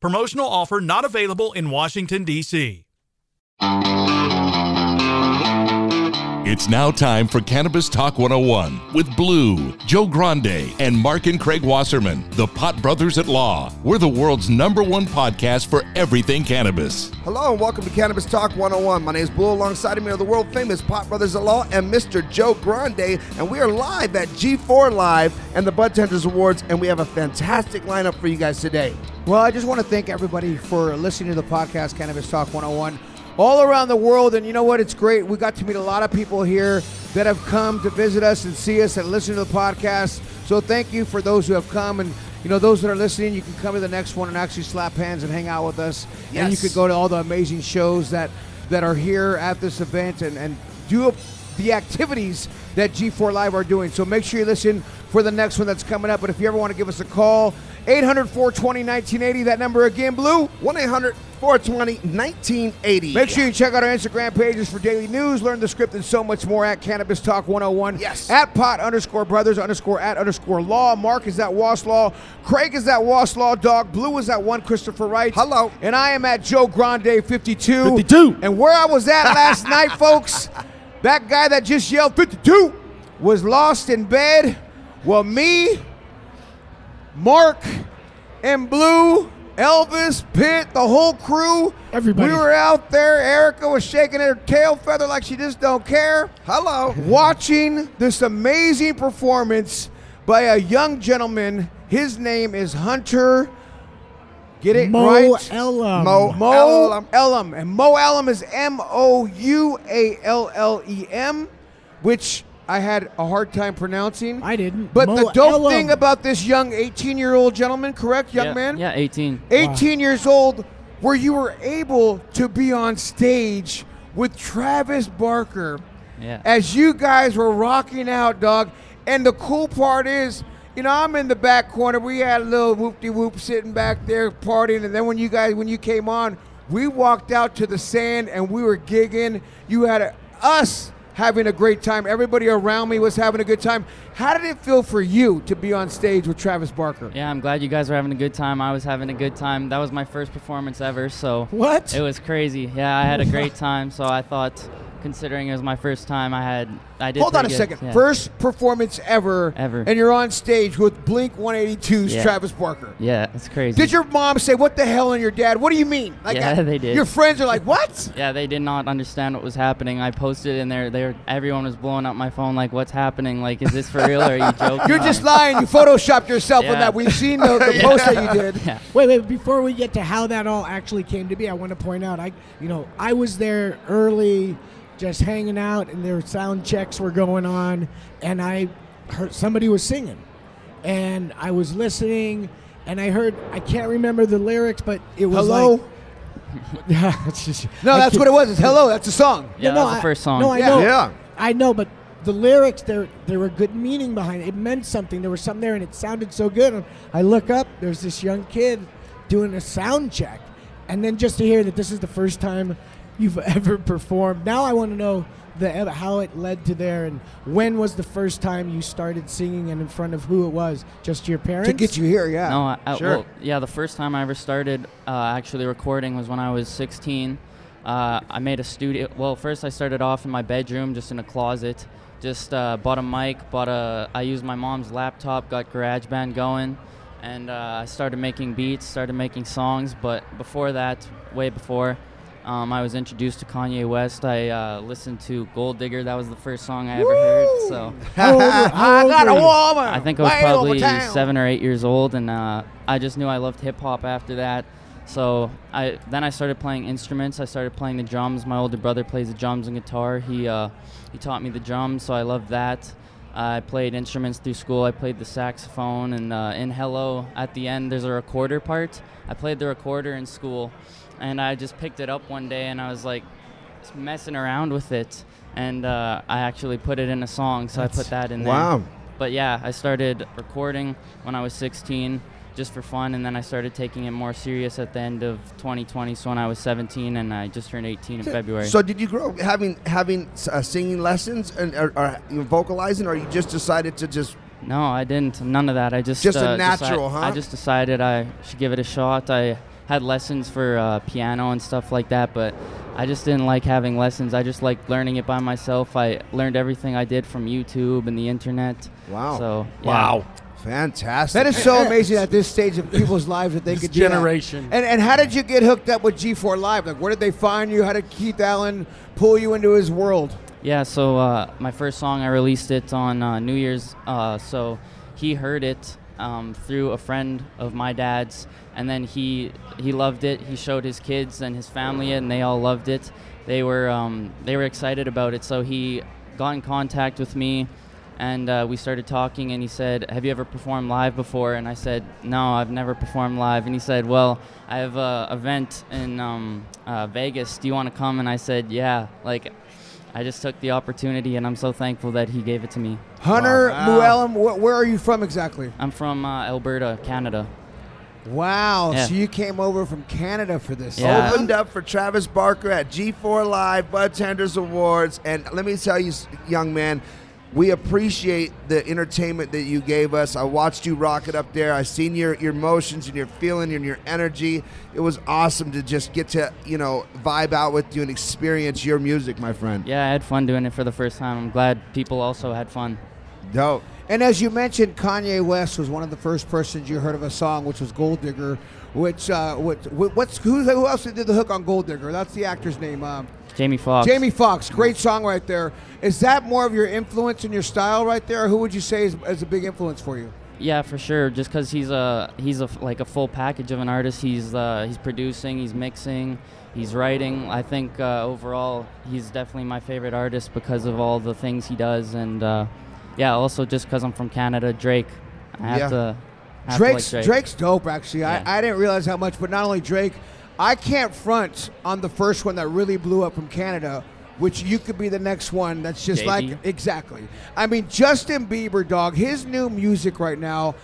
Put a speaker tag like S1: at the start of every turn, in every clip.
S1: Promotional offer not available in Washington, D.C.
S2: It's now time for Cannabis Talk 101 with Blue, Joe Grande, and Mark and Craig Wasserman, the Pot Brothers at Law. We're the world's number one podcast for everything cannabis.
S3: Hello and welcome to Cannabis Talk 101. My name is Blue. Alongside of me are the world famous Pot Brothers at Law and Mr. Joe Grande, and we are live at G4 Live and the Bud Tenders Awards, and we have a fantastic lineup for you guys today.
S4: Well, I just want to thank everybody for listening to the podcast Cannabis Talk 101 all around the world. And you know what? It's great. We got to meet a lot of people here that have come to visit us and see us and listen to the podcast. So thank you for those who have come and you know those that are listening. You can come to the next one and actually slap hands and hang out with us.
S3: Yes.
S4: And you could go to all the amazing shows that that are here at this event and and do the activities that G4 Live are doing. So make sure you listen for the next one that's coming up. But if you ever want to give us a call, 800 420 1980, that number again, Blue.
S3: 1 800 420 1980.
S4: Make sure you check out our Instagram pages for daily news, learn the script, and so much more at Cannabis Talk 101.
S3: Yes.
S4: At pot underscore brothers underscore at underscore law. Mark is at Was Law. Craig is at Was Law Dog. Blue is at one Christopher Wright.
S3: Hello.
S4: And I am at Joe Grande 52.
S5: 52.
S4: And where I was at last night, folks, that guy that just yelled 52 was lost in bed. Well, me, Mark, and Blue, Elvis, Pitt, the whole crew.
S5: Everybody.
S4: We were out there. Erica was shaking her tail feather like she just don't care.
S3: Hello.
S4: Watching this amazing performance by a young gentleman. His name is Hunter. Get it
S5: Mo
S4: right?
S5: Elam.
S3: Mo
S4: Mo
S3: Elam.
S4: Elam. And Mo Elam is M O U A L L E M, which I had a hard time pronouncing.
S5: I didn't.
S4: But
S5: Mo
S4: the dope
S5: Elam.
S4: thing about this young 18 year old gentleman, correct, young
S6: yeah,
S4: man?
S6: Yeah, 18.
S4: 18 years old, where you were able to be on stage with Travis Barker
S6: Yeah.
S4: as you guys were rocking out, dog. And the cool part is, you know, I'm in the back corner. We had a little whoop de whoop sitting back there partying. And then when you guys, when you came on, we walked out to the sand and we were gigging. You had a, us having a great time. Everybody around me was having a good time. How did it feel for you to be on stage with Travis Barker?
S6: Yeah, I'm glad you guys were having a good time. I was having a good time. That was my first performance ever, so
S5: What?
S6: it was crazy. Yeah, I had a great time. So I thought, considering it was my first time, I had I did.
S4: Hold on a
S6: good.
S4: second.
S6: Yeah.
S4: First performance ever,
S6: Ever.
S4: and you're on stage with Blink 182's
S6: Yeah.
S4: Travis Barker.
S6: Yeah, that's crazy.
S4: Did your mom say, "What the hell?" and your dad, "What do you mean?" Like,
S6: Yeah,
S4: I-
S6: they did.
S4: Your friends are like, "What?"
S6: Yeah, they did not understand what was happening. I posted in there. They were, everyone was blowing up my phone. Like, what's happening? Like, is this for real or are you joking?
S4: You're just lying. You photoshopped yourself on that. We've seen the, the post that you did.
S6: Yeah.
S5: Wait, wait. Before we get to how that all actually came to be, I want to point out, I, you know, I was there early, just hanging out, and their sound checks were going on, and I heard somebody was singing, and I was listening, and I heard, I can't remember the lyrics, but it was
S4: Hello.
S5: like, yeah, it's just,
S4: No,
S5: I
S4: that's what it was. It's hello. That's a song.
S6: Yeah, that was the
S5: I-
S6: first song.
S5: No, I
S4: Yeah.
S5: know.
S3: Yeah.
S5: I know, but the lyrics there there were good meaning behind it. It meant something. There was something there, and it sounded so good. And I look up. There's this young kid doing a sound check, and then just to hear that this is the first time you've ever performed. Now I want to know the how it led to there, and when was the first time you started singing and in front of who it was? Just your parents
S4: to get you here, yeah.
S6: No, I, I,
S3: Sure.
S6: well, yeah. The first time I ever started uh, actually recording was when I was 16. Uh, I made a studio. Well, first I started off in my bedroom, just in a closet. Just uh, bought a mic, bought a. I used my mom's laptop, got GarageBand going, and uh, I started making beats, started making songs. But before that, way before, um, I was introduced to Kanye West. I uh, listened to Gold Digger. That was the first song I ever heard. So.
S5: How old, how
S4: I got a
S5: were
S4: woman.
S6: I think I was
S4: way
S6: probably seven or eight years old, and uh, I just knew I loved hip hop after that. So I then I started playing instruments. I started playing the drums. My older brother plays the drums and guitar. He uh, he taught me the drums, so I loved that. I played instruments through school. I played the saxophone, and uh, in Hello at the end there's a recorder part. I played the recorder in school, and I just picked it up one day, and I was like messing around with it, and uh, I actually put it in a song. So I put that in there.
S3: Wow.
S6: But yeah, I started recording when I was 16 just for fun, and then I started taking it more serious at the end of 2020. So when I was 17, and I just turned 18 in February.
S3: So did you grow up having having uh, singing lessons and or, or vocalizing, or you just decided to just
S6: no, I didn't. None of that. I just
S3: Just a
S6: uh,
S3: natural, huh?
S6: I just decided I should give it a shot. I had lessons for uh, piano and stuff like that, but I just didn't like having lessons. I just liked learning it by myself. I learned everything I did from YouTube and the internet.
S3: Wow.
S6: So yeah.
S3: fantastic?
S4: That is so amazing at this stage of people's lives that they
S7: This
S4: could do that.
S7: generation.
S4: And and how did you get hooked up with G4 Live? Like, where did they find you? How did Keith Allen pull you into his world?
S6: Yeah, so uh, my first song, I released it on uh, New Year's. Uh, so he heard it um, through a friend of my dad's, and then he he loved it. He showed his kids and his family, and they all loved it. They were um, they were excited about it. So he got in contact with me, and uh, we started talking. And he said, "Have you ever performed live before?" And I said, "No, I've never performed live." And he said, "Well, I have a event in um, uh, Vegas. Do you want to come?" And I said, "Yeah." Like. I just took the opportunity, and I'm so thankful that he gave it to me.
S4: Hunter
S3: Wow.
S4: Mouallem, wh- where are you from exactly?
S6: I'm from uh, Alberta, Canada.
S4: Wow,
S6: Yeah.
S4: so you came over from Canada for this.
S6: Yeah.
S3: Opened up for Travis Barker at G4 Live Bud Tenders Awards, and let me tell you, young man, we appreciate the entertainment that you gave us. I watched you rock it up there. I seen your your emotions and your feeling and your energy. It was awesome to just get to you know vibe out with you and experience your music, my friend.
S6: Yeah, I had fun doing it for the first time. I'm glad people also had fun.
S3: Dope.
S4: And as you mentioned, Kanye West was one of the first persons you heard of a song, which was Gold Digger. Which uh, what, what's who, who else did the hook on Gold Digger? That's the actor's name. Um,
S6: Jamie Foxx.
S4: Jamie Foxx, great song right there. Is that more of your influence and your style right there? Or who would you say is, is a big influence for you?
S6: Yeah, for sure. Just because he's a he's a like a full package of an artist. He's uh, he's producing, he's mixing, he's writing. I think uh, overall he's definitely my favorite artist because of all the things he does, and uh, yeah, also just because I'm from Canada, Drake. I have
S3: Yeah.
S6: to. Have to
S4: Drake's
S6: like Drake.
S4: Drake's dope actually.
S6: Yeah.
S4: I, I didn't realize how much, but not only Drake, I can't front on the first one that really blew up from Canada, which you could be the next one that's just
S6: JD?
S4: like exactly. I mean Justin Bieber, dog, his new music right now.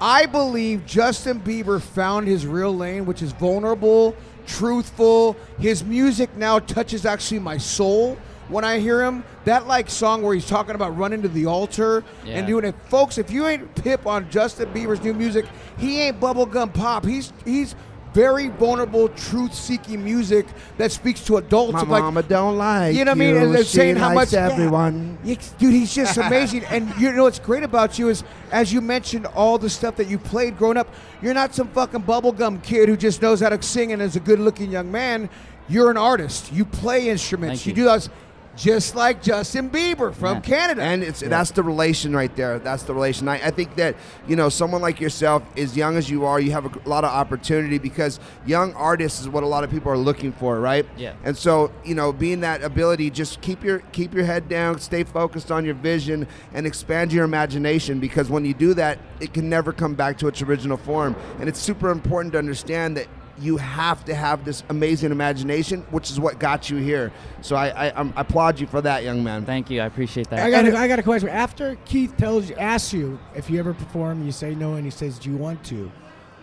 S4: I believe Justin Bieber found his real lane, which is vulnerable, truthful. His music now touches actually my soul when I hear him. That like song where he's talking about running to the altar
S6: Yeah.
S4: and doing it. Folks, if you ain't pip on Justin Bieber's new music, he ain't bubblegum pop. He's he's very vulnerable, truth-seeking music that speaks to adults.
S3: My
S4: of like,
S3: mama don't like
S4: you know what I mean? And they're
S3: She
S4: saying how much yeah.
S3: everyone.
S4: Yeah, dude, he's just amazing. and you know what's great about you is, as you mentioned, all the stuff that you played growing up. You're not some fucking bubblegum kid who just knows how to sing and is a good-looking young man. You're an artist. You play instruments.
S6: Thank
S4: you.
S6: you.
S4: do those, just like Justin Bieber from
S6: Yeah.
S4: Canada.
S3: And it's that's the relation right there. That's the relation. I, I think that you know someone like yourself, as young as you are, you have a lot of opportunity because young artists is what a lot of people are looking for, right?
S6: Yeah.
S3: And so you know, being that ability, just keep your keep your head down, stay focused on your vision, and expand your imagination. Because when you do that, it can never come back to its original form. And it's super important to understand that you have to have this amazing imagination, which is what got you here. So I, I, I'm- applaud you for that, young man.
S6: Thank you. I appreciate that.
S5: I got, a, I got a question. After Keith tells you, asks you if you ever perform, you say no, and he says, "Do you want to?"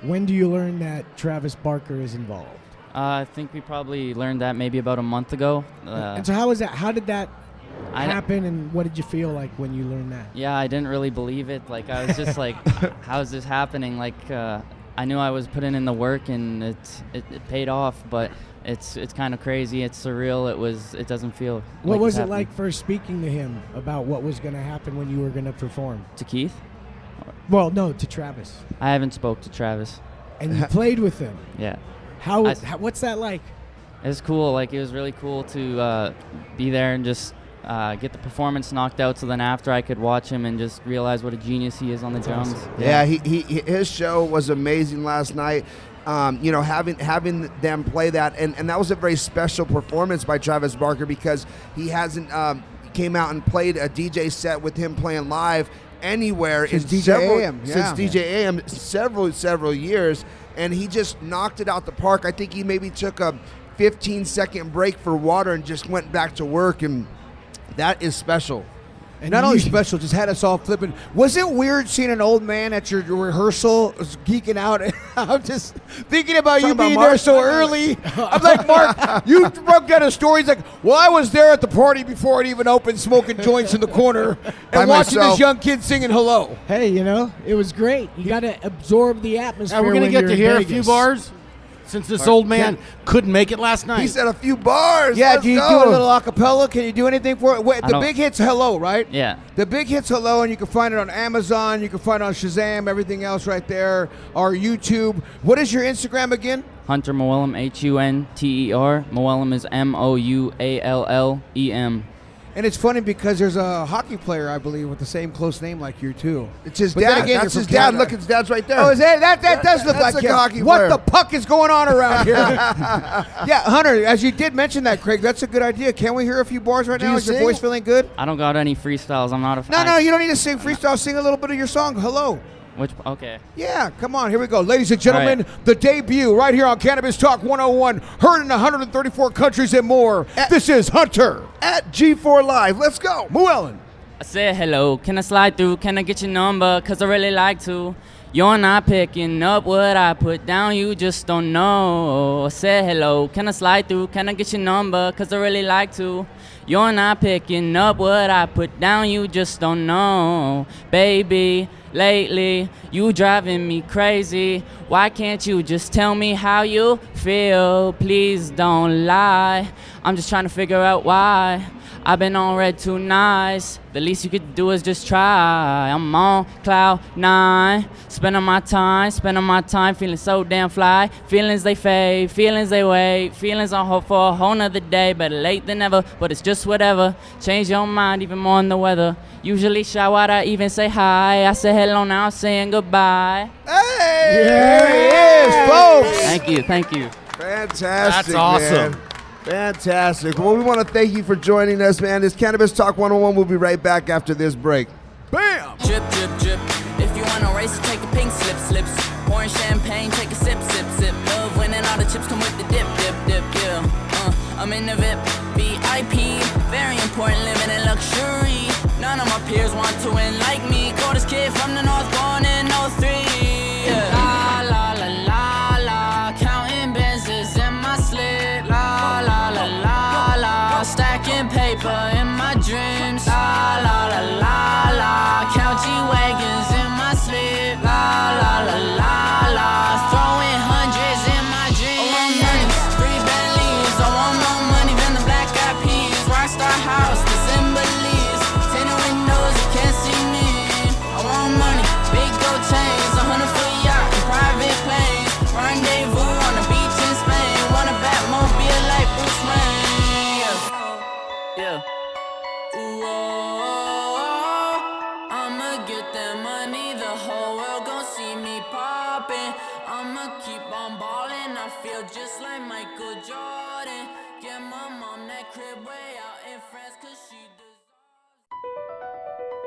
S5: When do you learn that Travis Barker is involved?
S6: Uh, I think we probably learned that maybe about a month ago. Uh,
S5: and so, how was that? How did that?
S6: I-
S5: happen, and what did you feel like when you learned that?
S6: Yeah, I didn't really believe it. Like I was just like, how is this happening? Like uh, I knew I was putting in the work and it it, it paid off, but it's it's kind of crazy. It's surreal. It was. It doesn't feel.
S5: What
S6: like
S5: was it like first speaking to him about what was going to happen when you were going to perform?
S6: to Keith?
S5: Well, no, to Travis,
S6: I haven't spoke to Travis.
S5: and you played with him.
S6: Yeah.
S5: How,
S6: I-
S5: how? What's that like?
S6: It was cool. Like it was really cool to uh, be there and just uh, get the performance knocked out. So then after I could watch him and just realize what a genius he is on the drums.
S3: Yeah, he, he he- his show was amazing last night. Um, you know, having having them play that, and, and that was a very special performance by Travis Barker because he hasn't um, came out and played a DJ set with him playing live anywhere
S4: Since
S3: in
S4: DJ
S3: several,
S4: AM,
S3: since
S4: yeah.
S3: DJ AM several several years, and he just knocked it out the park. I think he maybe took a 15 second break for water and just went back to work, and that is special.
S5: And
S4: Not only special, just had us all flipping. Was it weird seeing an old man at your rehearsal geeking out? I'm just thinking about you
S3: Talking about
S4: being
S3: Mark?
S4: there so early. I'm like, Mark, you broke down a story. He's like, well, I was there at the party before it even opened, smoking joints in the corner
S3: By
S4: and watching
S3: myself.
S4: this young kid singing hello.
S5: Hey, you know, it was great. You got to absorb the atmosphere.
S7: Now we're gonna get to
S5: in
S7: hear a few bars since this old man couldn't make it last night.
S3: He said a few bars.
S4: Yeah,
S3: Let's
S4: do you
S3: go.
S4: do a little acapella? Can you do anything for it? Wait,
S6: I
S4: the
S6: don't-
S4: big hits hello, right?
S6: Yeah.
S4: The big hits hello, and you can find it on Amazon. You can find it on Shazam. Everything else right there. Our YouTube. What is your Instagram again?
S6: Hunter Mouallem, H U N T E R. Moellem is M O U A L L E M.
S4: And it's funny because there's a hockey player, I believe, with the same close name like you too.
S3: It's his
S4: But
S3: dad.
S4: again,
S3: That's his
S4: from
S3: dad.
S4: Canada.
S3: Look, his dad's right there.
S4: Oh, is that that, that does look
S3: That's
S4: like
S3: a
S4: him.
S3: hockey
S4: What
S3: player.
S4: the puck is going on around here? yeah, Hunter, as you did mention that, Craig, that's a good idea. Can we hear a few bars right
S3: Do
S4: now?
S3: you
S4: Is your voice feeling good?
S6: I don't got any freestyles. I'm not a.
S4: No,
S6: I-
S4: no, you don't need to sing freestyle. Sing a little bit of your song. Hello.
S6: Which okay.
S4: Yeah, come on, here we go. Ladies and gentlemen,
S6: All
S4: the debut right here on Cannabis Talk 101, heard in 134 countries and more. This is Hunter
S3: At G4 Live. Let's go.
S4: Mouallem.
S6: I said hello. Can I slide through? Can I get your number? Cause I really like to. You're not picking up what I put down, you just don't know. I said hello. Can I slide through? Can I get your number? Cause I really like to. You're not picking up what I put down, you just don't know. Baby, lately you driving me crazy. Why can't you just tell me how you feel? Please don't lie. I'm just trying to figure out why. I've been on red too nights. The least you could do is just try. I'm on cloud nine. Spending my time, spending my time feeling so damn fly. Feelings they fade, feelings they wait. Feelings on hold for a whole nother day. Better late than never, but it's just whatever. Change your mind even more in the weather. Usually shy why'd I even say hi. I say hello now, saying goodbye.
S3: Hey!
S4: There he is, folks.
S6: Thank you, thank you.
S3: Fantastic.
S7: That's awesome.
S3: man. Fantastic. Well, we want to thank you for joining us, man. It's Cannabis Talk 101. We'll be right back after this break.
S4: Bam.
S8: Drip, drip, drip. If you wanna race, take pink slip, slips. Pouring champagne, take a sip, sip, sip. Love winning all the chips come with the dip, dip, dip, yeah. Uh, I'm in the VIP, VIP. Very important, living in luxury. None of my peers want to win like me. Coldest kid from the north,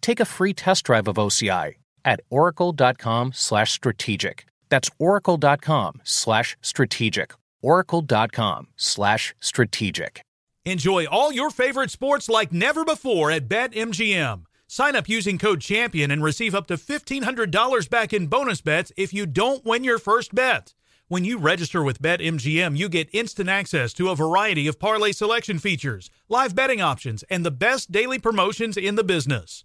S9: take a free test drive of OCI at oracle.com/strategic. That's oracle.com/strategic. oracle.com/strategic.
S1: Enjoy all your favorite sports like never before at BetMGM. Sign up using code CHAMPION and receive up to $1,500 back in bonus bets if you don't win your first bet. When you register with BetMGM, you get instant access to a variety of parlay selection features, live betting options, and the best daily promotions in the business.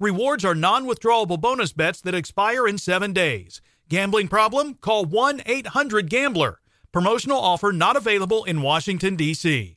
S1: Rewards are non withdrawable bonus bets that expire in seven days. Gambling problem? Call 1 800 Gambler. Promotional offer not available in Washington, D.C.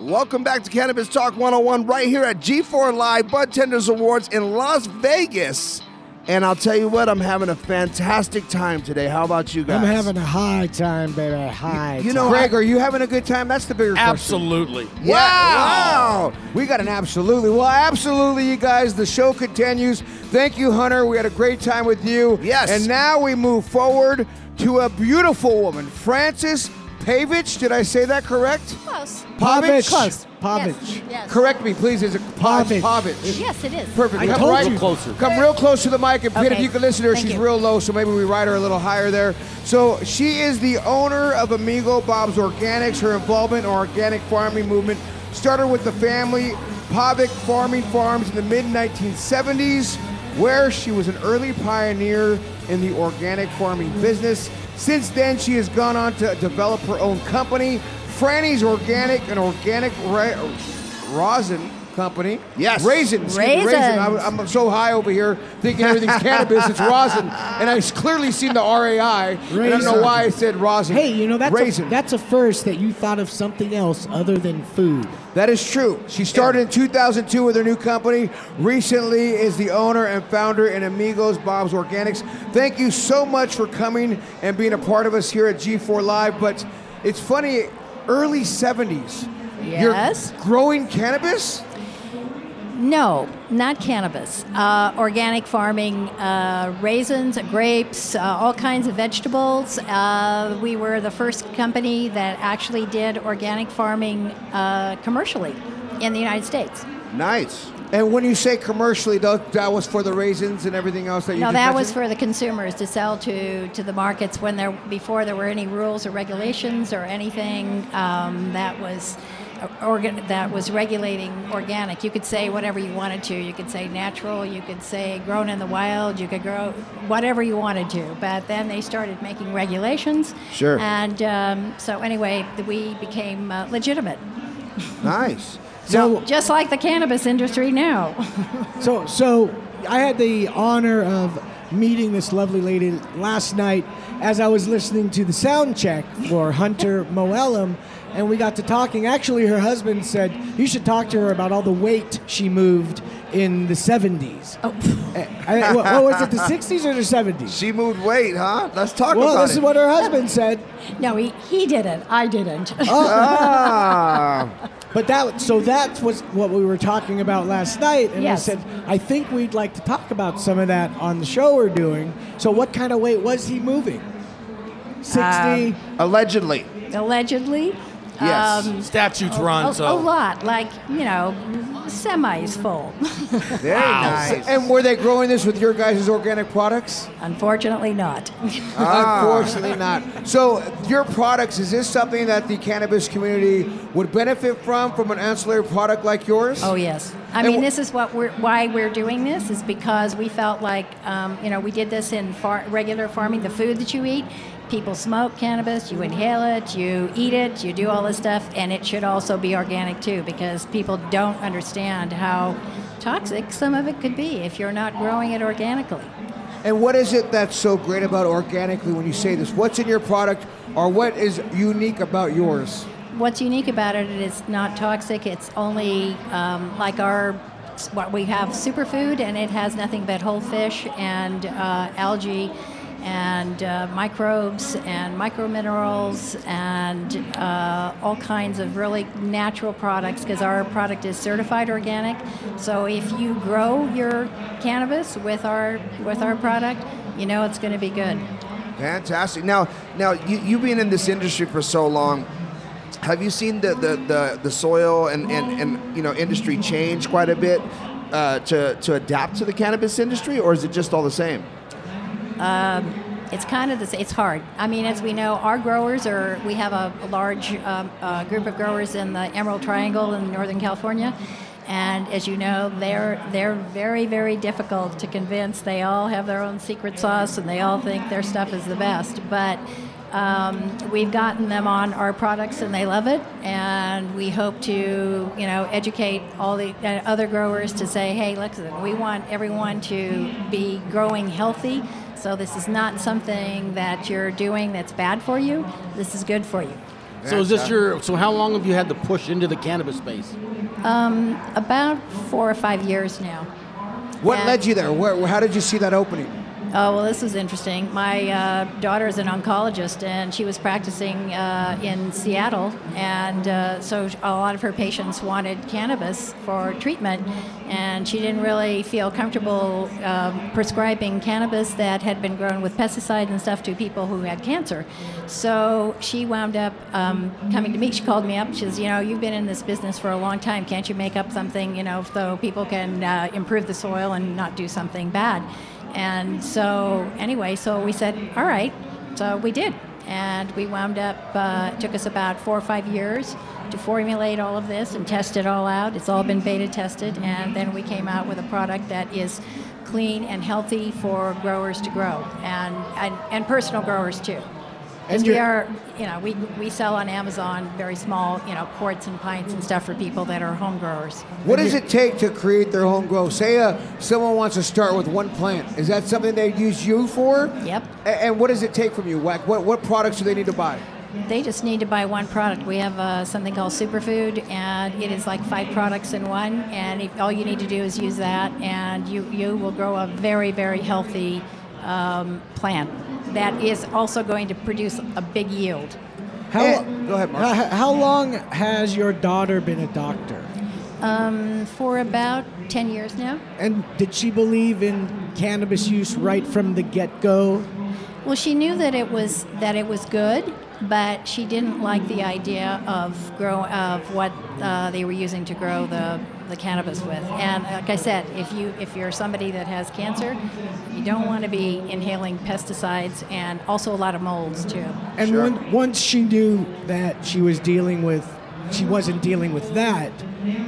S3: Welcome back to Cannabis Talk 101 right here at G4 Live Bud Tenders Awards in Las Vegas. And I'll tell you what, I'm having a fantastic time today. How about you guys?
S5: I'm having a high time, baby. High.
S3: You know,
S4: Greg, are you having a good time? That's the bigger question.
S7: Absolutely.
S3: Yeah,
S4: Wow. We got an absolutely. Well, absolutely, you guys. The show continues. Thank you, Hunter. We had a great time with you.
S3: Yes.
S4: And now we move forward to a beautiful woman, Frances Pavich. Did I say that correct?
S10: Close.
S4: Pavich.
S5: Close. Pavich.
S10: Yes. yes.
S4: Correct me, please. Is it
S5: Pavich.
S4: Pavich?
S10: Yes, it is.
S4: Perfect.
S5: I
S4: come
S5: told
S4: right
S5: you.
S7: Closer.
S4: Come real close to the mic, and Pitt, if you can listen to her,
S10: Thank
S4: she's
S10: you.
S4: real low, so maybe we ride her a little higher there. So she is the owner of Amigo Bob's Organics. Her involvement in organic farming movement started with the family Pavich Farming Farms in the mid 1970s, where she was an early pioneer in the organic farming business. Since then, she has gone on to develop her own company, Franny's Organic, an organic rosin company.
S3: Yes.
S4: Raisins. excuse raisin.
S10: Raisins.
S4: I, I'm so high over here thinking everything's cannabis. It's rosin, and I've clearly seen the RAI. and I don't know why I said rosin.
S5: Hey, you know that's
S4: raisin.
S5: a, that's a first that you thought of something else other than food.
S4: That is true. She started in 2002 with her new company. Recently is the owner and founder in Amigos Bob's Organics. Thank you so much for coming and being a part of us here at G4 Live. But it's funny, early 70s.
S10: Yes.
S4: You're growing cannabis?
S10: No, not cannabis. Uh, organic farming, uh, raisins, grapes, uh, all kinds of vegetables. Uh, we were the first company that actually did organic farming uh, commercially in the United States.
S3: Nice.
S4: And when you say commercially, though, that was for the raisins and everything else that you
S10: No, that was for the consumers to sell to, to the markets when there before there were any rules or regulations or anything um, that was organ, that was regulating organic. You could say whatever you wanted to. You could say natural. You could say grown in the wild. You could grow whatever you wanted to. But then they started making regulations.
S3: Sure.
S10: And um, so anyway, we became uh, legitimate,
S3: Nice.
S5: So
S10: just like the cannabis industry now.
S5: So, so I had the honor of meeting this lovely lady last night as I was listening to the sound check for Hunter Mouallem, and we got to talking. Actually, her husband said you should talk to her about all the weight she moved in the 70s.
S10: Oh.
S5: I- I- what, what was it, the 60s or the 70s?
S3: She moved weight, huh? Let's talk
S5: Well,
S3: about it.
S5: Well, this is what her husband said.
S10: no, he, he didn't. I didn't. Oh.
S3: ah.
S5: But that so that was what we were talking about last night, and
S10: Yes.
S5: I said I think we'd like to talk about some of that on the show we're doing. So what kind of weight was he moving? Sixty.
S3: Uh, allegedly.
S10: Allegedly.
S3: Yes.
S7: Statutes
S10: a,
S7: run,
S10: a,
S7: so
S10: a lot, like you know, semis full.
S3: Very nice.
S4: And were they growing this with your guys' organic products?
S10: Unfortunately, not.
S4: Unfortunately, not. So, your products, is this something that the cannabis community would benefit from, from an ancillary product like yours?
S10: Oh yes. I
S4: And
S10: mean,
S4: wh-
S10: this is what we're why we're doing this is because we felt like um, you know we did this in far, regular farming. The food that you eat, people smoke cannabis, you inhale it, you eat it, you do all this stuff, and it should also be organic too because people don't understand how toxic some of it could be if you're not growing it organically.
S4: And what is it that's so great about organically when you say this? What's in your product, or what is unique about yours?
S10: What's unique about it is it's not toxic. It's only um, like our what we have superfood, and it has nothing but whole fish and uh, algae and uh, microbes and microminerals and uh, all kinds of really natural products because our product is certified organic. So if you grow your cannabis with our with our product, you know it's going to be good.
S3: Fantastic. Now, now you you been in this industry for so long. Have you seen the the, the, the soil and, and, and you know industry change quite a bit uh, to to adapt to the cannabis industry, or is it just all the same?
S10: Um, it's kind of the it's hard. I mean, as we know, our growers are we have a, large um, uh, group of growers in the Emerald Triangle in Northern California, and as you know, they're they're very very difficult to convince. They all have their own secret sauce, and they all think their stuff is the best, but. Um, we've gotten them on our products and they love it, and we hope to, you know, educate all the uh, other growers to say, hey, listen, we want everyone to be growing healthy. So this is not something that you're doing that's bad for you. This is good for you.
S7: So is this your? So how long have you had to push into the cannabis space?
S10: Um, about four or five years now.
S4: What
S10: And-
S4: led you there? Where, how did you see that opening?
S10: Oh, well, this was interesting. My uh, daughter is an oncologist, and she was practicing uh, in Seattle. And uh, so a lot of her patients wanted cannabis for treatment, and she didn't really feel comfortable um, prescribing cannabis that had been grown with pesticides and stuff to people who had cancer. So she wound up um, coming to me. She called me up. She says, You know, you've been in this business for a long time. Can't you make up something, you know, so people can uh, improve the soil and not do something bad? And so, anyway, so we said, all right. So we did. And we wound up, uh, it took us about four or five years to formulate all of this and test it all out. It's all been beta tested. And then we came out with a product that is clean and healthy for growers to grow and, and, and personal growers too.
S5: And
S10: we
S5: you're-
S10: you know, we, we sell on Amazon very small, you know, quarts and pints and stuff for people that are home growers.
S4: What does it take to create their home grow? Say uh, someone wants to start with one plant. Is that something they use you for?
S10: Yep.
S4: A- And what does it take from you? What, what products do they need to buy?
S10: They just need to buy one product. We have uh, something called Superfood, and it is like five products in one. And if, all you need to do is use that, and you, you will grow a very, very healthy um, plant that is also going to produce a big yield.
S5: How,
S4: Eh, go ahead, Mark.
S5: How, how long has your daughter been a doctor?
S10: Um, for about 10 years now.
S5: And did she believe in cannabis use right from the get-go?
S10: Well, she knew that it was that it was good, but she didn't like the idea of grow of what uh, they were using to grow the, the cannabis with. And like I said, if you if you're somebody that has cancer, you don't want to be inhaling pesticides and also a lot of molds too.
S5: And when, once she knew that she was dealing with, she wasn't dealing with that,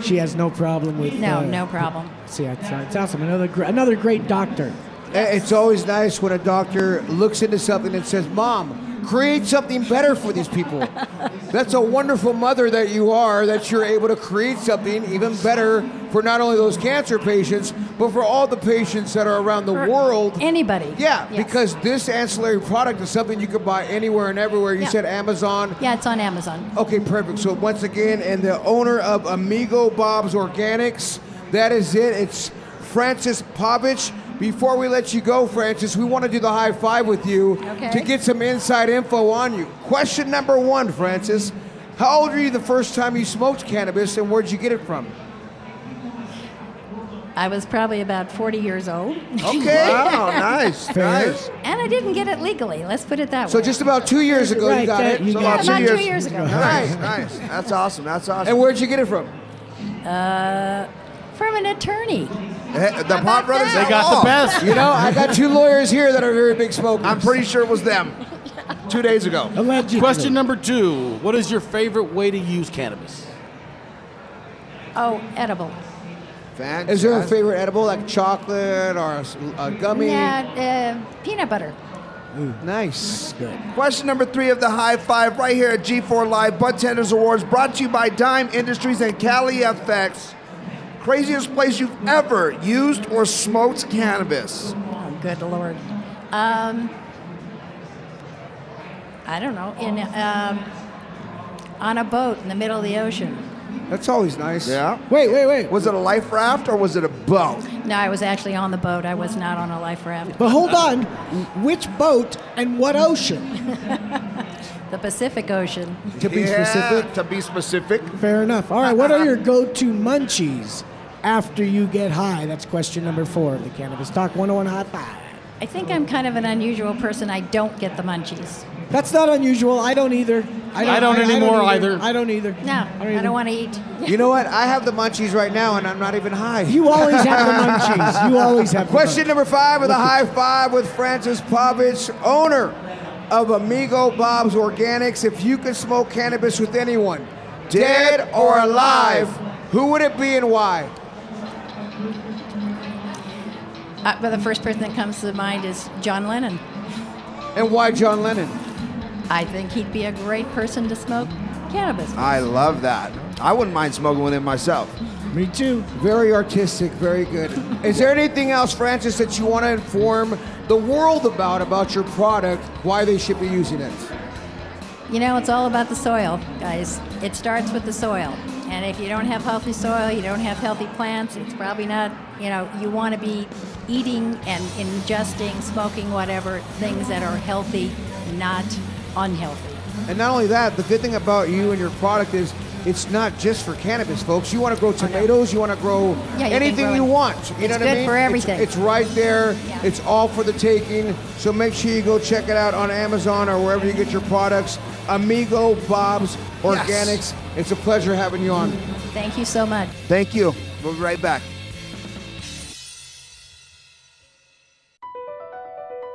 S5: she has no problem with.
S10: No,
S5: uh,
S10: no problem.
S5: See, it's, it's awesome. Another gr- another great doctor.
S4: It's always nice when a doctor looks into something and says, Mom, create something better for these people. That's a wonderful mother that you are, that you're able to create something even better for not only those cancer patients, but for all the patients that are around the
S10: For
S4: world.
S10: Anybody.
S4: Yeah,
S10: Yes.
S4: because this ancillary product is something you can buy anywhere and everywhere. You
S10: Yeah.
S4: said Amazon.
S10: Yeah, it's on Amazon.
S4: Okay, perfect. So once again, and the owner of Amigo Bob's Organics, that is it. It's Frances Pavich. Before we let you go, Frances, we want to do the high five with you
S10: Okay.
S4: to get some inside info on you. Question number one, Frances. How old were you the first time you smoked cannabis, and where'd you get it from?
S10: I was probably about 40 years old.
S4: Okay.
S3: Wow, nice, nice.
S10: And I didn't get it legally. Let's put it that
S4: So
S10: way.
S4: So just about two years ago, you got
S5: that-
S4: it.
S5: you
S4: So
S5: got
S10: yeah,
S5: it.
S10: about two years ago.
S3: Nice, nice. That's awesome. That's awesome.
S4: And where'd you get it from?
S10: Uh, from an attorney.
S3: The Pot Brothers.
S7: They got the best.
S4: You know, I got two lawyers here that are very big smokers.
S3: I'm pretty sure it was them. Two days ago.
S5: Allegedly.
S7: Question number two What is your favorite way to use cannabis?
S10: Oh, edible.
S3: Fantastic.
S4: Is there a favorite edible, like chocolate or a gummy?
S10: Yeah, uh, peanut butter.
S4: Nice.
S5: Good.
S3: Question number three of the high five right here at G4 Live Bud Tenders Awards brought to you by Dime Industries and Cali FX. Craziest place you've ever used or smoked cannabis?
S10: Oh, good lord. Um, I don't know. In um, on a boat in the middle of the ocean.
S4: That's always nice.
S3: Yeah.
S5: Wait, wait, wait.
S3: Was it a life raft or was it a boat?
S10: No, I was actually on the boat. I was not on a life raft.
S5: But hold on. Which boat and what ocean?
S10: The Pacific Ocean.
S4: To be
S3: Yeah,
S4: specific.
S3: To be specific.
S5: Fair enough. All right. What are your go-to munchies after you get high? That's question number four of the Cannabis Talk 101 High Five.
S10: I think I'm kind of an unusual person. I don't get the munchies.
S5: That's not unusual. I don't either.
S7: I don't anymore either.
S5: I don't either.
S10: No, I don't want to eat.
S4: You know what? I have the munchies right now, and I'm not even high.
S5: You always have the munchies. You always have. the
S4: Question number five of the high five with Frances Pavich, owner of Amigo Bob's Organics. If you could smoke cannabis with anyone, dead or alive, who would it be and why?
S10: Uh, but the first person that comes to mind is John Lennon.
S4: And why John Lennon?
S10: I think he'd be a great person to smoke cannabis. with.
S3: I love that. I wouldn't mind smoking with him myself.
S5: Me too.
S4: Very artistic, very good. Is there anything else, Frances, that you want to inform the world about, about your product, why they should be using it?
S10: You know, it's all about the soil, guys. It starts with the soil. And if you don't have healthy soil, you don't have healthy plants, it's probably not, you know, you want to be eating and ingesting, smoking, whatever, things that are healthy, not unhealthy.
S4: And not only that, the good thing about you and your product is it's not just for cannabis, folks. You want to grow oh, tomatoes, you want to grow
S10: Yeah, you
S4: anything you want. You
S10: It's
S4: know what
S10: good
S4: I mean?
S10: for everything.
S4: It's, right there.
S10: Yeah.
S4: It's all for the taking. So make sure you go check it out on Amazon or wherever you get your products. Amigo Bob's Organics. It's a pleasure having you on.
S10: Thank you so much.
S3: Thank you. We'll be right back.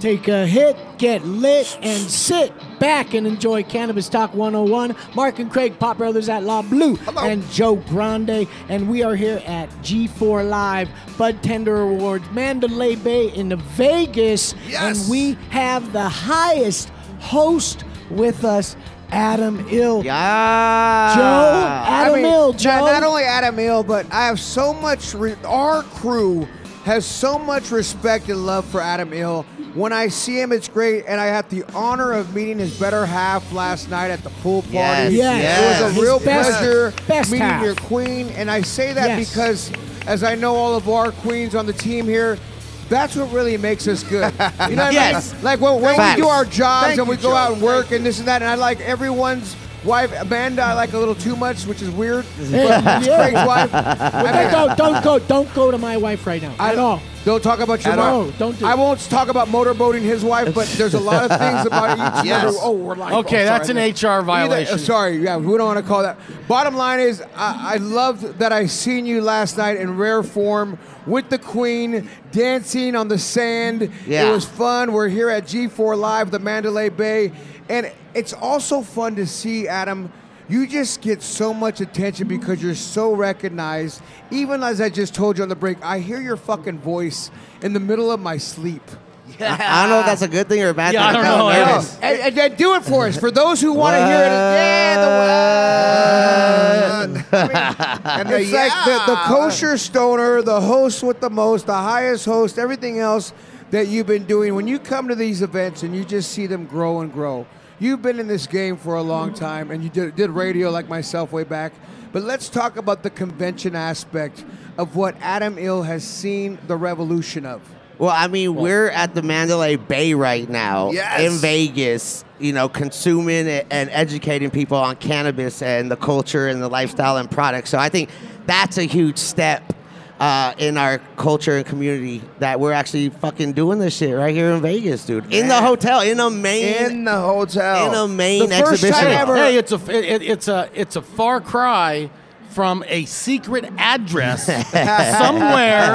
S5: Take a hit, get lit, and sit back and enjoy Cannabis Talk 101. Mark and Craig, Pop Brothers at La Blue, and Joe Grande. And we are here at G4 Live, Bud Tender Awards, Mandalay Bay in Vegas.
S3: Yes.
S5: And we have the highest host with us, Adam Ill.
S4: Yeah.
S5: Joe, Adam
S4: I mean,
S5: Ill,
S4: not-
S5: Joe.
S4: Not, only Adam Ill, but I have so much. Re- our crew has so much respect and love for Adam Ill. When I see him, it's great, and I had the honor of meeting his better half last night at the pool party.
S5: Yes. Yes.
S4: It was a real
S5: best-
S4: pleasure
S5: best
S4: meeting
S5: half.
S4: your queen, and I say that
S5: Yes.
S4: because, as I know all of our queens on the team here. That's what really makes us good. You know what
S11: Yes.
S4: I mean? Like when, when we do our jobs
S3: Thank
S4: and we
S3: you,
S4: go
S3: Joe.
S4: out and work and this and that, and I like everyone's wife. Amanda, I like a little too much, which is weird.
S5: Yeah.
S4: But
S5: Yeah.
S4: Craig's wife.
S5: Well, don't, don't go, don't go to my wife right now.
S4: I
S5: at all.
S4: Don't talk about your
S5: At
S4: wife.
S5: all. Don't do
S4: I
S5: it.
S4: won't talk about motorboating his wife, but there's a lot of things about each
S3: Yes.
S4: other. Oh, we're like,
S7: Okay,
S4: oh,
S7: that's an HR oh, violation.
S4: Either- sorry, yeah, we don't want to call that. Bottom line is, I, I loved that I seen you last night in rare form with the Queen dancing on the sand.
S11: Yeah.
S4: It was fun. We're here at G4 Live, the Mandalay Bay, and it's also fun to see Adam. You just get so much attention because you're so recognized. Even as I just told you on the break, I hear your fucking voice in the middle of my sleep. Yeah.
S11: I don't know if that's a good thing or a bad
S7: Yeah, I don't
S11: I'm
S7: know.
S11: kinda nervous.
S4: And, and, and do it for us. For those who want to hear it, yeah, the one.
S3: and the
S4: It's like the, the kosher stoner, the host with the most, the highest host, everything else that you've been doing. When you come to these events and you just see them grow and grow, you've been in this game for a long time and you did, did radio like myself way back. But let's talk about the convention aspect of what Adam Ill has seen the revolution of.
S11: Well, I mean, we're at the Mandalay Bay right now
S3: Yes.
S11: in Vegas, you know, consuming and educating people on cannabis and the culture and the lifestyle and products. So I think that's a huge step uh, in our culture and community that we're actually fucking doing this shit right here in Vegas, dude. In the hotel, in a main,
S3: in the hotel.
S11: in a main
S4: The first
S11: exhibition.
S4: time ever-
S7: Hey, it's a it, it's a it's a far cry from a secret address somewhere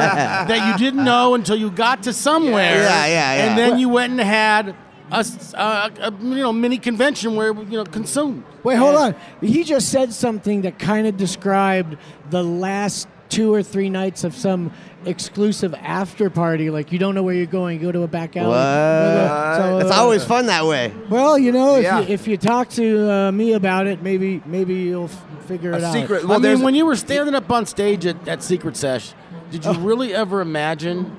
S7: that you didn't know until you got to somewhere.
S11: Yeah, yeah, yeah.
S7: And then you went and had a, s- uh, a you know mini convention where you know consumed.
S5: Wait, hold on. He just said something that kind of described the last two or three nights of some exclusive after party. Like you don't know where you're going. You go to a back alley.
S11: What?
S5: So,
S11: It's
S5: uh,
S11: always fun that way.
S5: Well, you know, if,
S3: Yeah.
S5: you, if you talk to uh, me about it, maybe maybe you'll f- figure it
S3: A
S5: out.
S3: secret.
S7: I
S3: Well, there's
S7: mean, when you were standing up on stage at, at Secret Sesh, did you really ever imagine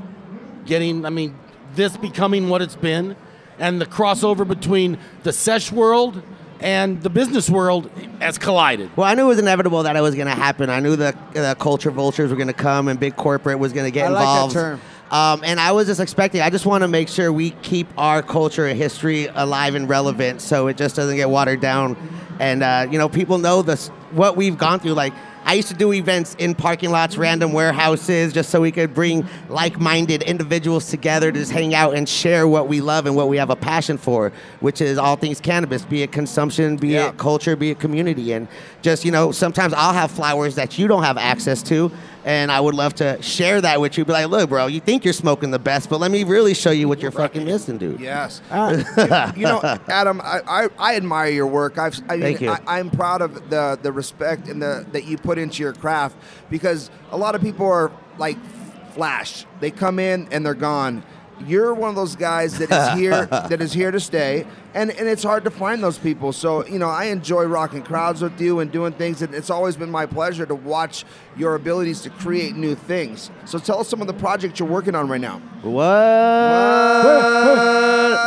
S7: getting? I mean, this becoming what it's been, and the crossover between the sesh world and the business world has collided.
S11: Well, I knew it was inevitable that it was going to happen. I knew the, the culture vultures were going to come and big corporate was going to get
S4: I like that
S11: involved.
S4: term.
S11: Um, and I was just expecting. I just want to make sure we keep our culture and history alive and relevant, so it just doesn't get watered down. And uh, you know, people know this what we've gone through. Like I used to do events in parking lots, random warehouses, just so we could bring like-minded individuals together to just hang out and share what we love and what we have a passion for, which is all things cannabis, be it consumption, be
S3: Yeah.
S11: it culture, be it community. And just, you know, sometimes I'll have flowers that you don't have access to. And I would love to share that with you. Be like, look, bro, you think you're smoking the best, but let me really show you what you're fucking missing, dude.
S3: Yes.
S5: Uh,
S3: you know, Adam, I, I, I admire your work. I've, I mean,
S11: Thank you.
S3: I, I'm proud of the, the respect and the that you put into your craft because a lot of people are like flash. They come in and they're gone. You're one of those guys that is here that is here to stay, and, and it's hard to find those people. So you know, I enjoy rocking crowds with you and doing things, and it's always been my pleasure to watch your abilities to create new things. So tell us some of the projects you're working on right now.
S11: What?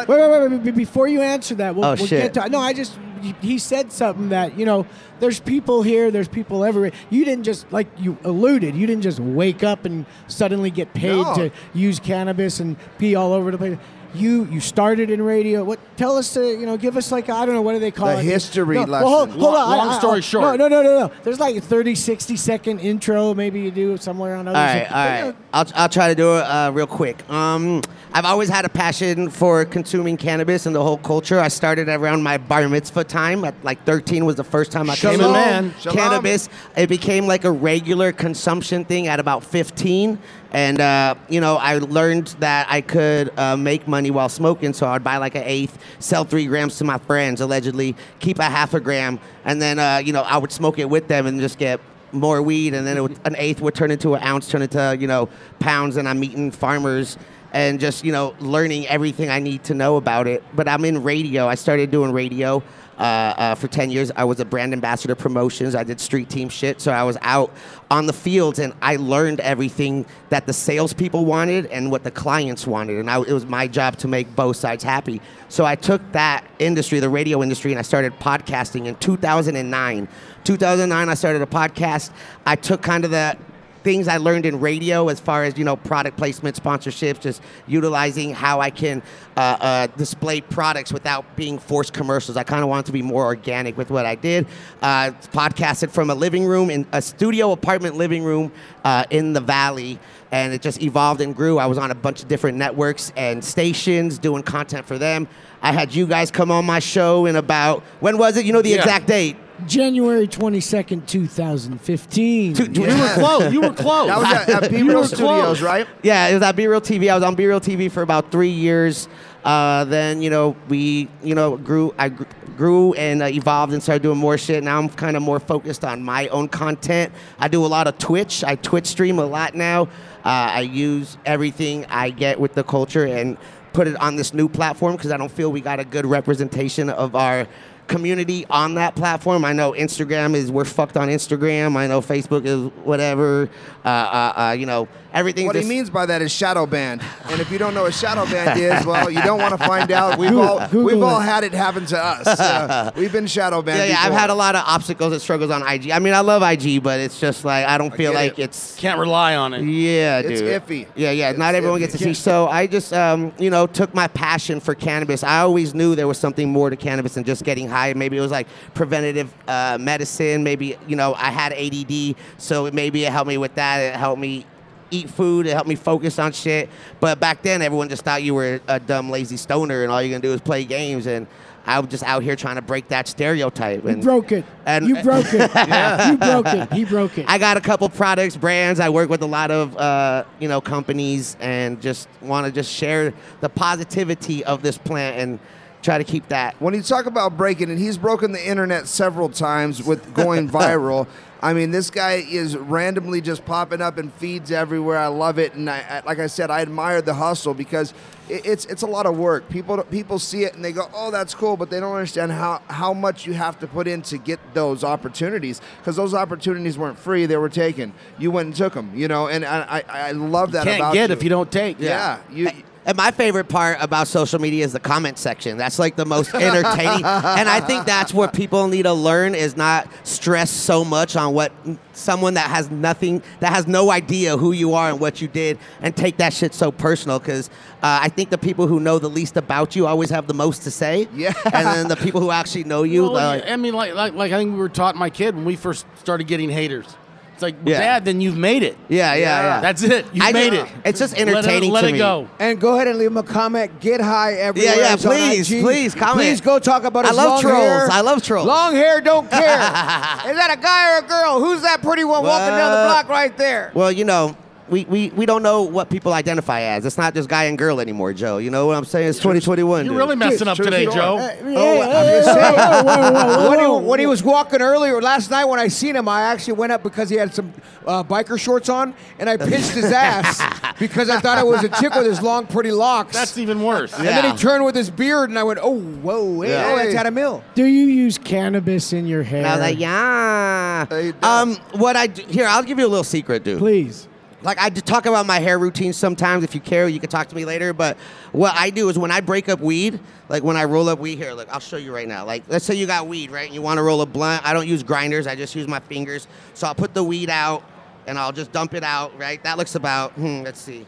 S5: Wait, wait, wait, wait, wait, Before you answer that, we'll,
S11: Oh,
S5: we'll
S11: shit.
S5: get to. No, I just he- said something that you know. There's people here. There's people everywhere. You didn't just like you alluded. You didn't just wake up and suddenly get paid
S3: No.
S5: to use cannabis and pee all over the place. You you started in radio. What? Tell us. to you know, give us like I don't know what do they call
S3: The
S5: it?
S3: history
S5: no, well, hold,
S3: lesson.
S5: hold on.
S7: long
S5: I- I-
S7: story
S5: I-
S7: short.
S5: No, no, no, no, no. There's like a 30, 60 second intro. Maybe you do somewhere on other.
S11: All right,
S5: shit.
S11: all right. I'll, I'll try to do it uh, real quick. Um, I've always had a passion for consuming cannabis and the whole culture. I started around my bar mitzvah time. At like 13 was the first time I came
S7: Shalom.
S11: in
S7: man.
S3: Shalom.
S11: cannabis. It became like a regular consumption thing at about 15. And, uh, you know, I learned that I could uh, make money while smoking. So I'd buy like an eighth, sell three grams to my friends, allegedly, keep a half a gram. And then, uh, you know, I would smoke it with them and just get more weed. And then would, an eighth would turn into an ounce, turn into, you know, pounds. And I'm meeting farmers and just, you know, learning everything I need to know about it. But I'm in radio. I started doing radio uh, uh, for 10 years. I was a brand ambassador promotions. I did street team shit. So I was out on the fields and I learned everything that the salespeople wanted and what the clients wanted. And I, it was my job to make both sides happy. So I took that industry, the radio industry, and I started podcasting in 2009. 2009, I started a podcast. I took kind of the things I learned in radio as far as you know product placement, sponsorships, just utilizing how I can uh, uh, display products without being forced commercials. I kind of wanted to be more organic with what I did. Uh, podcasted from a living room in a studio apartment living room uh, in the valley. And it just evolved and grew. I was on a bunch of different networks and stations doing content for them. I had you guys come on my show in about when was it? You know the
S7: Yeah.
S11: exact date.
S5: January 22nd, 2015.
S11: Two-
S7: You were close. You were close.
S3: That was at, at
S7: You
S3: People
S7: were
S3: Studios,
S7: close.
S3: right?
S11: Yeah, it was at B Real TV. I was on B Real TV for about three years. Uh, then you know we you know grew I grew and uh, evolved and started doing more shit. Now I'm kind of more focused on my own content. I do a lot of Twitch. I Twitch stream a lot now. Uh, I use everything I get with the culture and put it on this new platform because I don't feel we got a good representation of our community on that platform. I know Instagram is we're fucked on Instagram. I know Facebook is whatever. Uh, uh, uh, you know everything.
S3: What he means by that is shadow banned. And if you don't know what shadow band is, well, you don't want to find out. We've
S5: Google-
S3: all
S5: Google
S3: we've all had it happen to us. Uh, we've been shadow banned.
S11: Yeah, yeah. I've had a lot of obstacles and struggles on IG. I mean, I love IG, but it's just like I don't feel
S3: get
S11: like
S3: it.
S11: it's.
S7: Can't rely on it.
S11: Yeah,
S3: It's
S11: dude.
S3: iffy.
S11: Yeah, yeah.
S3: It's
S11: Not everyone
S3: iffy.
S11: gets to see. So I just, um, you know, took my passion for cannabis. I always knew there was something more to cannabis than just getting high. Maybe it was like preventative uh, medicine. Maybe you know I had ADD, so it, maybe it helped me with that. It helped me eat food. It helped me focus on shit. But back then, everyone just thought you were a dumb, lazy stoner, and all you're gonna do is play games. And I was just out here trying to break that stereotype.
S5: You broke it.
S11: and-
S5: you broke it. You broke it. He broke it.
S11: I got a couple products, brands. I work with a lot of uh, you know companies, and just want to just share the positivity of this plant and try to keep that.
S3: When you talk about breaking it, he's broken the internet several times with going viral. I mean, this guy is randomly just popping up and feeds everywhere. I love it, and I, I, like I said, I admire the hustle because it, it's it's a lot of work. People people see it and they go, "Oh, that's cool," but they don't understand how how much you have to put in to get those opportunities because those opportunities weren't free; they were taken. You went and took them, you know. And I I, I love that
S7: Can't
S3: about
S7: get
S3: you.
S7: if you don't take.
S3: Yeah, you.
S11: And my favorite part about social media is the comment section. That's like the most entertaining. and I think that's what people need to learn is not stress so much on what someone that has nothing, that has no idea who you are and what you did, and take that shit so personal. Because uh, I think the people who know the least about you always have the most to say.
S3: Yeah.
S11: And then the people who actually know you,
S7: Well,
S11: like,
S7: I mean, like, like, like I think we were taught my kid when we first started getting haters. It's like,
S11: Yeah.
S7: Dad, then you've made it.
S11: yeah, yeah, yeah.
S7: That's it. You
S11: I
S7: made
S11: just-
S7: it.
S11: It's just
S7: Let it-
S11: entertaining
S7: Let
S11: to
S7: it,
S11: me.
S7: go.
S4: And go ahead and leave him a comment. Get high everywhere.
S11: Yeah, yeah,
S4: It's
S11: please, please, comment.
S4: Please go talk about
S11: I love
S4: long
S11: trolls.
S4: hair.
S11: I love trolls.
S4: Long hair, don't care. Is that a guy or a girl? Who's that pretty one walking down the block right there?
S11: Well, you know, we, we, we don't know what people identify as. It's not just guy and girl anymore, Joe. You know what I'm saying? It's 2021.
S7: You're
S11: dude.
S7: really messing up
S3: True
S7: today,
S3: story.
S7: Joe.
S4: Hey, hey, I'm just saying. When he, when he was walking earlier last night, when I seen him, I actually went up because he had some uh, biker shorts on, and I pinched his ass because I thought it was a chick with his long, pretty locks.
S7: That's even worse.
S4: and then he turned with his beard, and I went, "Oh, whoa, hey,
S11: Yeah.
S4: oh, that's Adam Ill."
S5: Do you use cannabis in your hair?
S11: And I was like, yeah.
S3: Hey, Dad.
S11: Um, what I do, here, I'll give you a little secret, dude.
S5: Please.
S11: Like I talk about my hair routine sometimes. If you care, you can talk to me later. But what I do is when I break up weed, like when I roll up weed here, look, I'll show you right now. Like let's say you got weed, right? You want to roll a blunt. I don't use grinders. I just use my fingers. So I'll put the weed out and I'll just dump it out, right? That looks about. Hmm, let's see.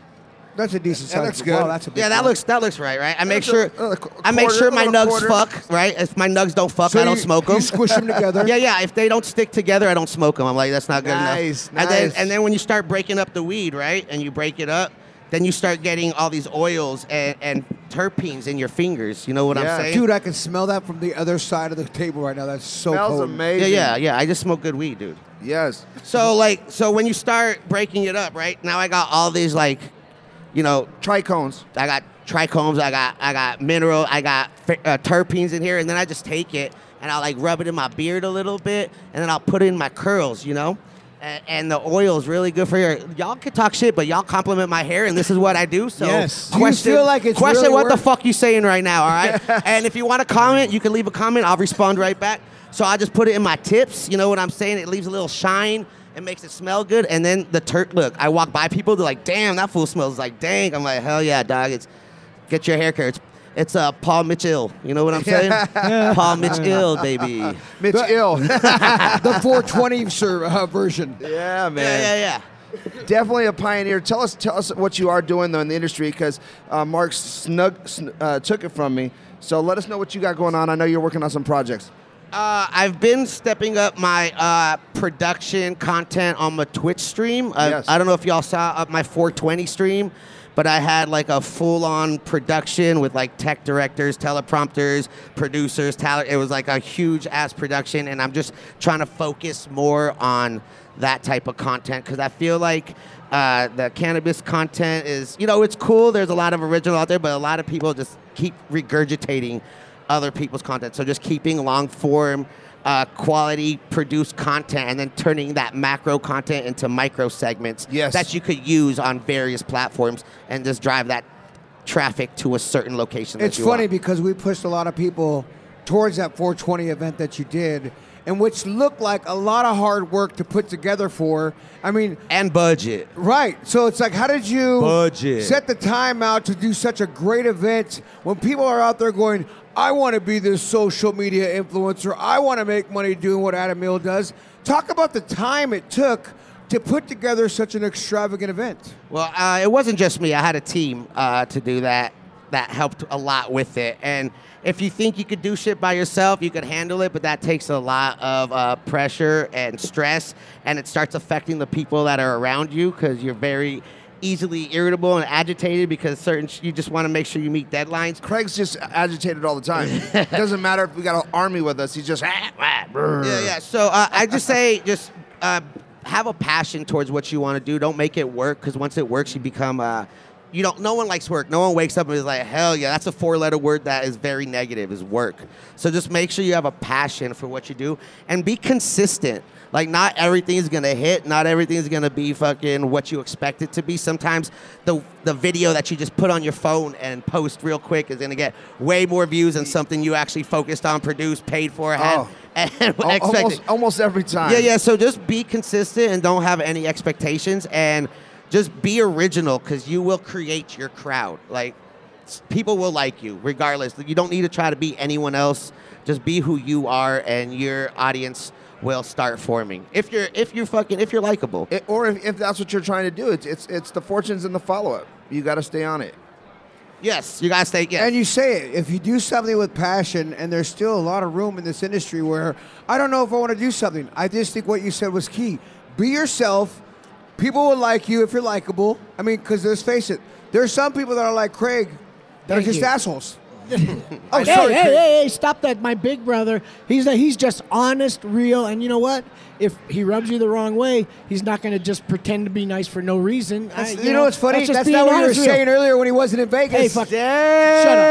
S4: That's a decent
S3: That
S4: size.
S3: looks good.
S4: Wow, that's a big
S11: Yeah, that
S4: one.
S11: looks that looks right, right? I make
S3: That's a-
S11: sure
S3: a qu-
S11: I make sure my nugs
S3: quarter.
S11: fuck, right? If my nugs don't fuck,
S4: So
S11: I don't
S4: you-
S11: smoke them.
S4: you squish them. together?
S11: yeah, yeah. If they don't stick together, I don't smoke them. I'm like, that's not good
S3: Nice,
S11: enough. And then
S3: nice.
S11: and then when you start breaking up the weed, right? And you break it up, then you start getting all these oils and, and terpenes in your fingers. You know what
S3: Yeah.
S11: I'm saying?
S4: Dude, I can smell that from the other side of the table right now. That's so
S3: Smells
S4: potent.
S11: yeah,
S3: amazing.
S11: Yeah, yeah, yeah. I just smoke good weed, dude.
S3: Yes.
S11: So like, so when you start breaking it up, right? Now I got all these like, you know,
S3: Trichomes.
S11: I got trichomes, I got I got mineral, I got uh, terpenes in here, and then I just take it and I'll like rub it in my beard a little bit, and then I'll put it in my curls, you know. And, and the oil is really good for your. Y'all can talk shit, but y'all compliment my hair, and this is what I do. So
S4: Yes.
S11: Question,
S4: feel like it's
S11: question
S4: really
S11: what the fuck you saying right now, all right? and if you want to comment, you can leave a comment. I'll respond right back. So I just put it in my tips. You know what I'm saying? It leaves a little shine. It makes it smell good. And then the Turk look. I walk by people. They're like, "Damn, that fool smells like dang." I'm like, "Hell yeah, dog! It's get your hair cut." It's, it's uh, Paul Mitchell. You know what I'm saying? Paul Mitchell, baby. Yeah,
S3: Mitch Ill.
S4: the 420 sir, uh, version.
S3: yeah, man.
S11: yeah, yeah.
S3: Definitely a pioneer. Tell us, tell us what you are doing though in the industry, because uh, Mark snug sn- uh, took it from me. So let us know what you got going on. I know you're working on some projects.
S11: Uh, I've been stepping up my uh, production content on my Twitch stream. Uh,
S3: Yes.
S11: I don't know if y'all saw up my 420 stream, but I had like a full-on production with like tech directors, teleprompters, producers, talent. It was like a huge ass production, and I'm just trying to focus more on that type of content because I feel like uh, the cannabis content is, you know, it's cool. There's a lot of original out there, but a lot of people just keep regurgitating other people's content. So just keeping long form, uh, quality produced content, and then turning that macro content into micro segments
S3: Yes.
S11: that you could use on various platforms and just drive that traffic to a certain location. that
S4: It's funny
S11: want.
S4: because we pushed a lot of people towards that 420 event that you did, and which looked like a lot of hard work to put together for. I mean,
S11: and budget.
S4: right. So it's like, how did you
S11: Budget.
S4: set the time out to do such a great event when people are out there going, I want to be this social media influencer. I want to make money doing what Adam Ill does. Talk about the time it took to put together such an extravagant event.
S11: Well, uh, it wasn't just me. I had a team uh, to do that. That helped a lot with it. And if you think you could do shit by yourself, you could handle it, but that takes a lot of uh, pressure and stress, and it starts affecting the people that are around you because you're very easily irritable and agitated because certain sh- you just want to make sure you meet deadlines.
S3: Craig's just agitated all the time. it doesn't matter if we got an army with us. He's just ah, ah.
S11: Yeah, yeah. So uh, I just say, just uh, have a passion towards what you want to do. Don't make it work because once it works, you become. Uh, you don't. No one likes work. No one wakes up and is like, "Hell yeah!" That's a four-letter word that is very negative. Is work. So just make sure you have a passion for what you do and be consistent. Like not everything is gonna hit. Not everything is gonna be fucking what you expect it to be. Sometimes the the video that you just put on your phone and post real quick is gonna get way more views than something you actually focused on, produced, paid for, had,
S3: Oh.
S11: and
S3: almost, almost every time.
S11: Yeah, yeah. So just be consistent and don't have any expectations, and just be original because you will create your crowd. Like people will like you regardless. You don't need to try to be anyone else. Just be who you are, and your audience will start forming. If you're if you're fucking if you're likable.
S3: It- or if, if that's what you're trying to do, it's it's it's the fortunes and the follow up. You got to stay on it.
S11: Yes, you gotta stay. Yes.
S4: And you say it. If you do something with passion, and there's still a lot of room in this industry where I don't know if I want to do something. I just think what you said was key. Be yourself. People will like you if you're likable. I mean, because let's face it, there's some people that are like Craig that
S5: Thank
S4: are just
S5: you.
S4: assholes. oh,
S5: hey,
S4: sorry,
S5: hey,
S4: Craig.
S5: hey, hey, stop that. My big brother, he's he's just honest, real, and you know what? If he rubs you the wrong way, he's not going to just pretend to be nice for no reason. I-
S4: That's- you, know what's funny?
S5: just
S4: That's not what you were
S5: honest, real.
S4: saying earlier when he wasn't in Vegas.
S5: Hey, fuck.
S4: Yeah.
S5: Shut up.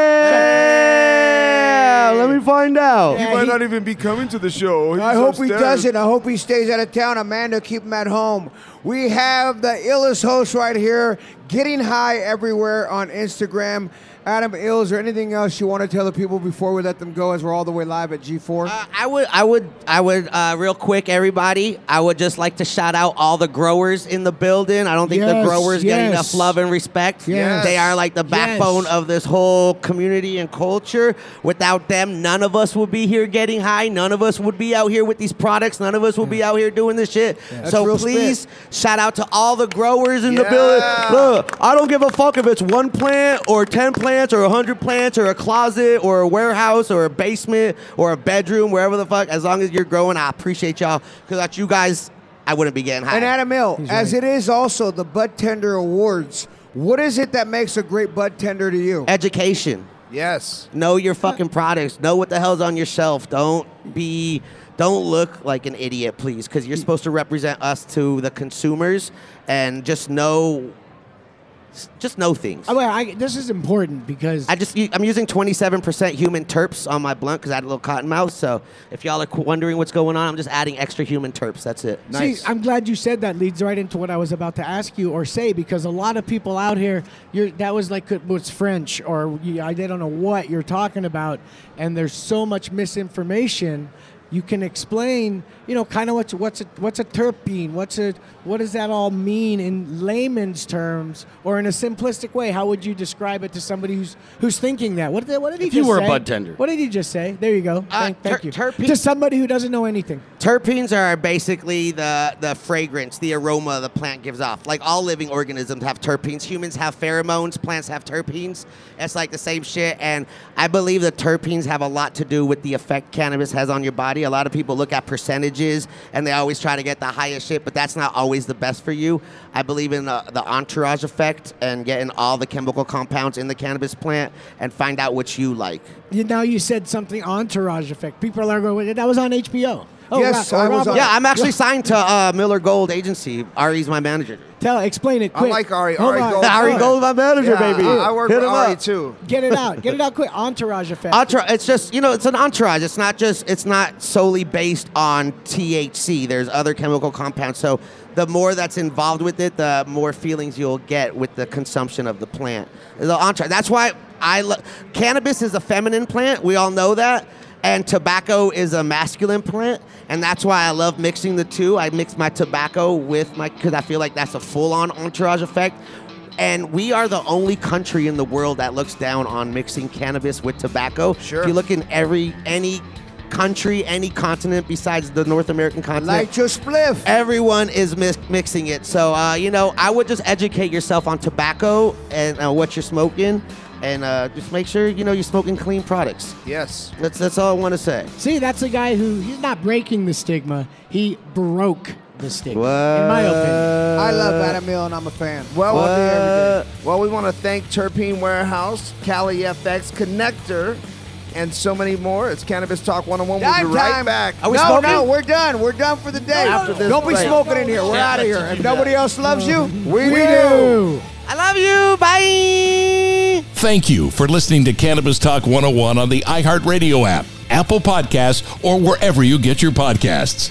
S11: let me find out.
S5: Yeah, he-
S3: not even be coming to the show.
S4: I hope he doesn't. I hope he stays out of town. Amanda, keep him at home. We have the illest host right here. Getting High everywhere on Instagram. Adam Ills or anything else you want to tell the people before we let them go as we're all the way live at G4?
S11: Uh, I would, I would, I would, uh, real quick, everybody. I would just like to shout out all the growers in the building. I don't think the
S5: Yes,
S11: growers get enough love and respect.
S5: Yes.
S11: They are like the backbone
S5: Yes.
S11: of this whole community and culture. Without them, none of us would be here getting high. None of us would be out here with these products. None of us would be out here doing this shit.
S4: That's
S11: So please, shout out to all the growers in the building. Look, I don't give a fuck if it's one plant or 10 plants or 100 plants or a closet or a warehouse or a basement or a bedroom, wherever the fuck. As long as you're growing, I appreciate y'all. Because without you guys, I wouldn't be getting high.
S4: And Adam Ill,
S5: He's
S4: as
S5: right.
S4: it is also the Bud Tender Awards, what is it that makes a great Bud Tender to you?
S11: Education.
S3: Yes.
S11: Know your fucking products. Know what the hell's on your shelf. Don't be. Don't look like an idiot, please, because you're supposed to represent us to the consumers, and just know, just know things.
S5: Oh, wait, I, this is important because
S11: I just I'm using 27% human terps on my blunt because I had a little cotton mouth. So if y'all are wondering what's going on, I'm just adding extra human terps. That's it.
S5: See, I'm glad you said that. Leads right into what I was about to ask you or say because a lot of people out here, you're that was like was French or I don't know what you're talking about, and there's so much misinformation. You can explain, you know, kind of what's what's a, what's a terpene, what's a what does that all mean in layman's terms or in a simplistic way? How would you describe it to somebody who's who's thinking that? What did what did he
S7: If you
S5: just
S7: were a
S5: say?
S7: bud tender.
S5: What did he just say? There you go.
S11: Uh,
S5: thank thank you.
S11: terpene-
S5: to somebody who doesn't know anything.
S11: Terpenes are basically the, the fragrance, the aroma the plant gives off. Like all living organisms have terpenes. Humans have pheromones, plants have terpenes. It's like the same shit. And I believe the terpenes have a lot to do with the effect cannabis has on your body. A lot of people look at percentages and they always try to get the highest shit, but that's not always the best for you. I believe in the, the entourage effect and getting all the chemical compounds in the cannabis plant and find out what you like.
S5: Now you said something entourage effect. People are going. That was on HBO. Oh,
S4: Yes,
S5: Ra-
S4: I
S5: uh,
S4: was
S5: Robert-
S11: Yeah, I'm actually signed to uh, Miller Gold Agency. Ari's my manager.
S5: Tell, explain it
S3: I
S5: quick.
S3: like Ari.
S5: Hold
S3: Ari
S5: on.
S3: Gold.
S11: Ari
S5: Hold on.
S11: Gold's my manager,
S3: Yeah,
S11: baby.
S3: I, I work
S11: Hit
S3: with Ari
S11: up.
S3: too.
S5: Get it out. Get it out quick. Entourage effect.
S11: Entourage, it's just you know, it's an entourage. It's not just it's not solely based on THC. There's other chemical compounds. So the more that's involved with it, the more feelings you'll get with the consumption of the plant. The entourage. That's why I lo- cannabis is a feminine plant. We all know that. And tobacco is a masculine plant, and that's why I love mixing the two. I mix my tobacco with my because I feel like that's a full-on entourage effect. And we are the only country in the world that looks down on mixing cannabis with tobacco.
S3: Sure.
S11: If you look in every any country, any continent besides the North American continent,
S4: Light your spliff.
S11: everyone is mix- mixing it. So uh, you know, I would just educate yourself on tobacco and uh, what you're smoking, and uh, just make sure you know you're smoking clean products.
S3: Yes.
S11: That's that's all I want to say.
S5: See, that's a guy who he's not breaking the stigma. He broke the stigma.
S11: What?
S5: In my opinion.
S4: I love Adam Ill and I'm a fan.
S3: Well,
S4: All day, every day.
S3: well, we want to thank Terpene Warehouse, Cali FX Connector, and so many more. It's Cannabis Talk 101. We'll
S4: Time,
S3: be right
S4: time.
S3: back.
S11: Are we
S4: no,
S11: smoking?
S4: no, we're done. We're done for the day.
S3: After this
S4: Don't be smoking in here. We're
S7: Yeah,
S4: out of here. If nobody else loves you, we,
S5: We
S4: do.
S5: do.
S11: I love you. Bye.
S2: Thank you for listening to Cannabis Talk 101 on the iHeartRadio app, Apple Podcasts, or wherever you get your podcasts.